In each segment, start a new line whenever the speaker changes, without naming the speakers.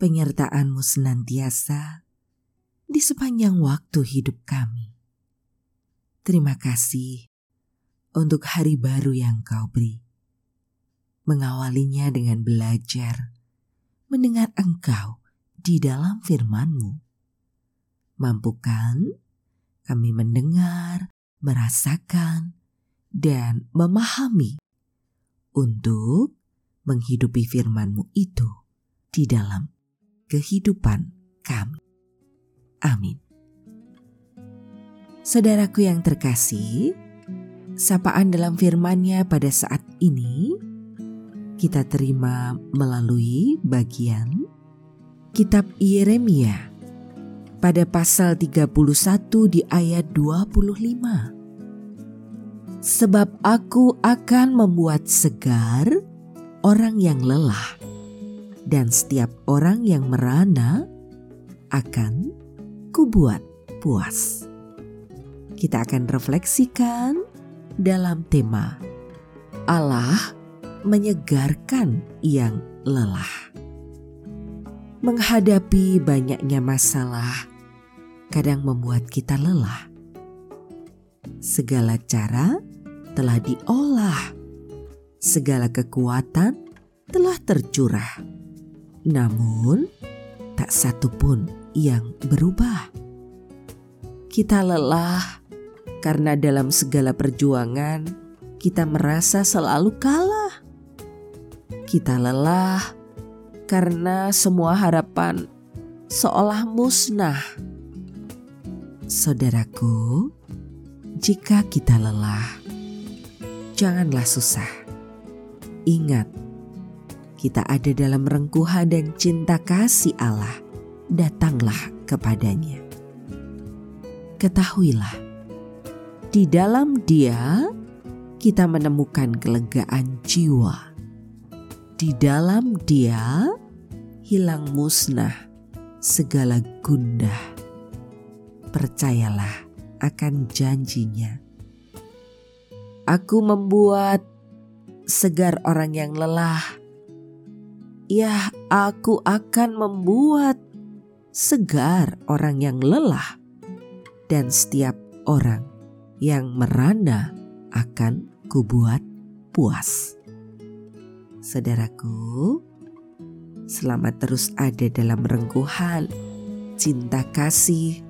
penyertaan-Mu senantiasa di sepanjang waktu hidup kami. Terima kasih untuk hari baru yang Kau beri. Mengawalinya dengan belajar, mendengar Engkau di dalam firman-Mu. Mampukan kami mendengar, merasakan, dan memahami untuk menghidupi firman-Mu itu di dalam kehidupan kami. Amin. Saudaraku yang terkasih, sapaan dalam firman-Nya pada saat ini kita terima melalui bagian kitab Yeremia pada pasal 31 di ayat 25. Sebab aku akan membuat segar orang yang lelah dan setiap orang yang merana akan kubuat puas. Kita akan refleksikan dalam tema Allah menyegarkan yang lelah. Menghadapi banyaknya masalah kadang membuat kita lelah. Segala cara telah diolah, segala kekuatan telah tercurah namun, tak satu pun yang berubah. Kita lelah karena dalam segala perjuangan kita merasa selalu kalah. Kita lelah karena semua harapan seolah musnah. Saudaraku, jika kita lelah, janganlah susah. Ingat, kita ada dalam rengkuhan dan cinta kasih Allah, datanglah kepadanya. Ketahuilah, di dalam Dia kita menemukan kelegaan jiwa. Di dalam Dia hilang musnah segala gundah. Percayalah akan janjinya. Aku membuat segar orang yang lelah Ya, aku akan membuat segar orang yang lelah, dan setiap orang yang merana akan kubuat puas. Saudaraku, selamat terus ada dalam rengkuhan cinta kasih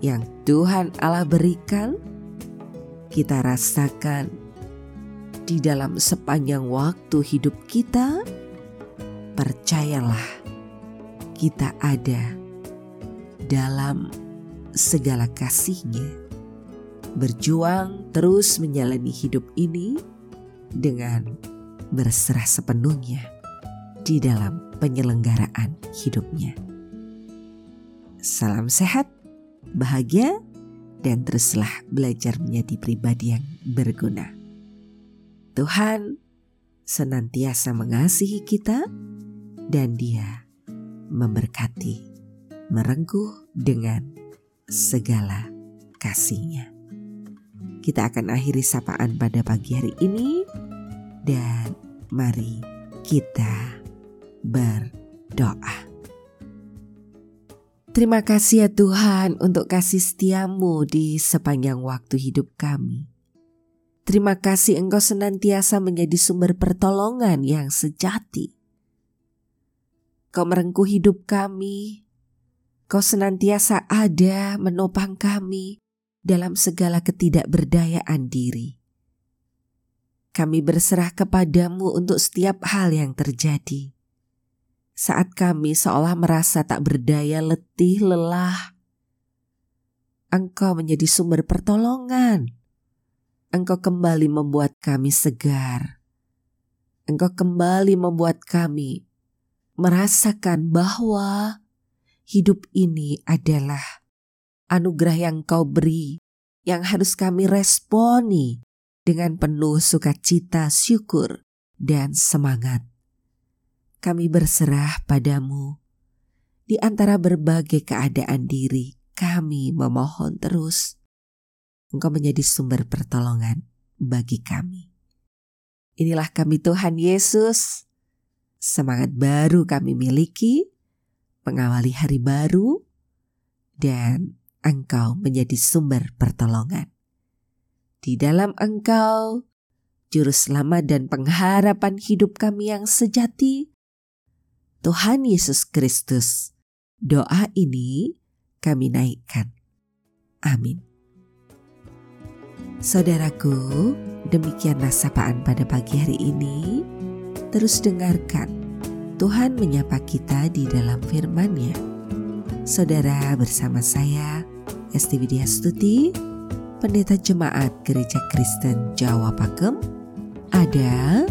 yang Tuhan Allah berikan. Kita rasakan di dalam sepanjang waktu hidup kita percayalah kita ada dalam segala kasihnya. Berjuang terus menjalani hidup ini dengan berserah sepenuhnya di dalam penyelenggaraan hidupnya. Salam sehat, bahagia, dan teruslah belajar menjadi pribadi yang berguna. Tuhan senantiasa mengasihi kita dan dia memberkati, merengkuh dengan segala kasihnya. Kita akan akhiri sapaan pada pagi hari ini dan mari kita berdoa. Terima kasih ya Tuhan untuk kasih setiamu di sepanjang waktu hidup kami. Terima kasih Engkau senantiasa menjadi sumber pertolongan yang sejati Kau merengkuh hidup kami. Kau senantiasa ada menopang kami dalam segala ketidakberdayaan diri. Kami berserah kepadamu untuk setiap hal yang terjadi. Saat kami seolah merasa tak berdaya, letih, lelah, Engkau menjadi sumber pertolongan. Engkau kembali membuat kami segar. Engkau kembali membuat kami merasakan bahwa hidup ini adalah anugerah yang kau beri yang harus kami responi dengan penuh sukacita, syukur, dan semangat. Kami berserah padamu. Di antara berbagai keadaan diri, kami memohon terus. Engkau menjadi sumber pertolongan bagi kami. Inilah kami Tuhan Yesus. Semangat baru kami miliki, mengawali hari baru, dan Engkau menjadi sumber pertolongan. Di dalam Engkau, Juru Selamat dan pengharapan hidup kami yang sejati, Tuhan Yesus Kristus, doa ini kami naikkan. Amin. Saudaraku, demikianlah sapaan pada pagi hari ini. Terus dengarkan, Tuhan menyapa kita di dalam firman-Nya. Saudara bersama saya, Esti Widya Stuti, Pendeta Jemaat Gereja Kristen Jawa Pakem, ada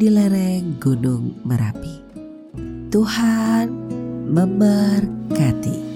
di lereng Gunung Merapi. Tuhan memberkati.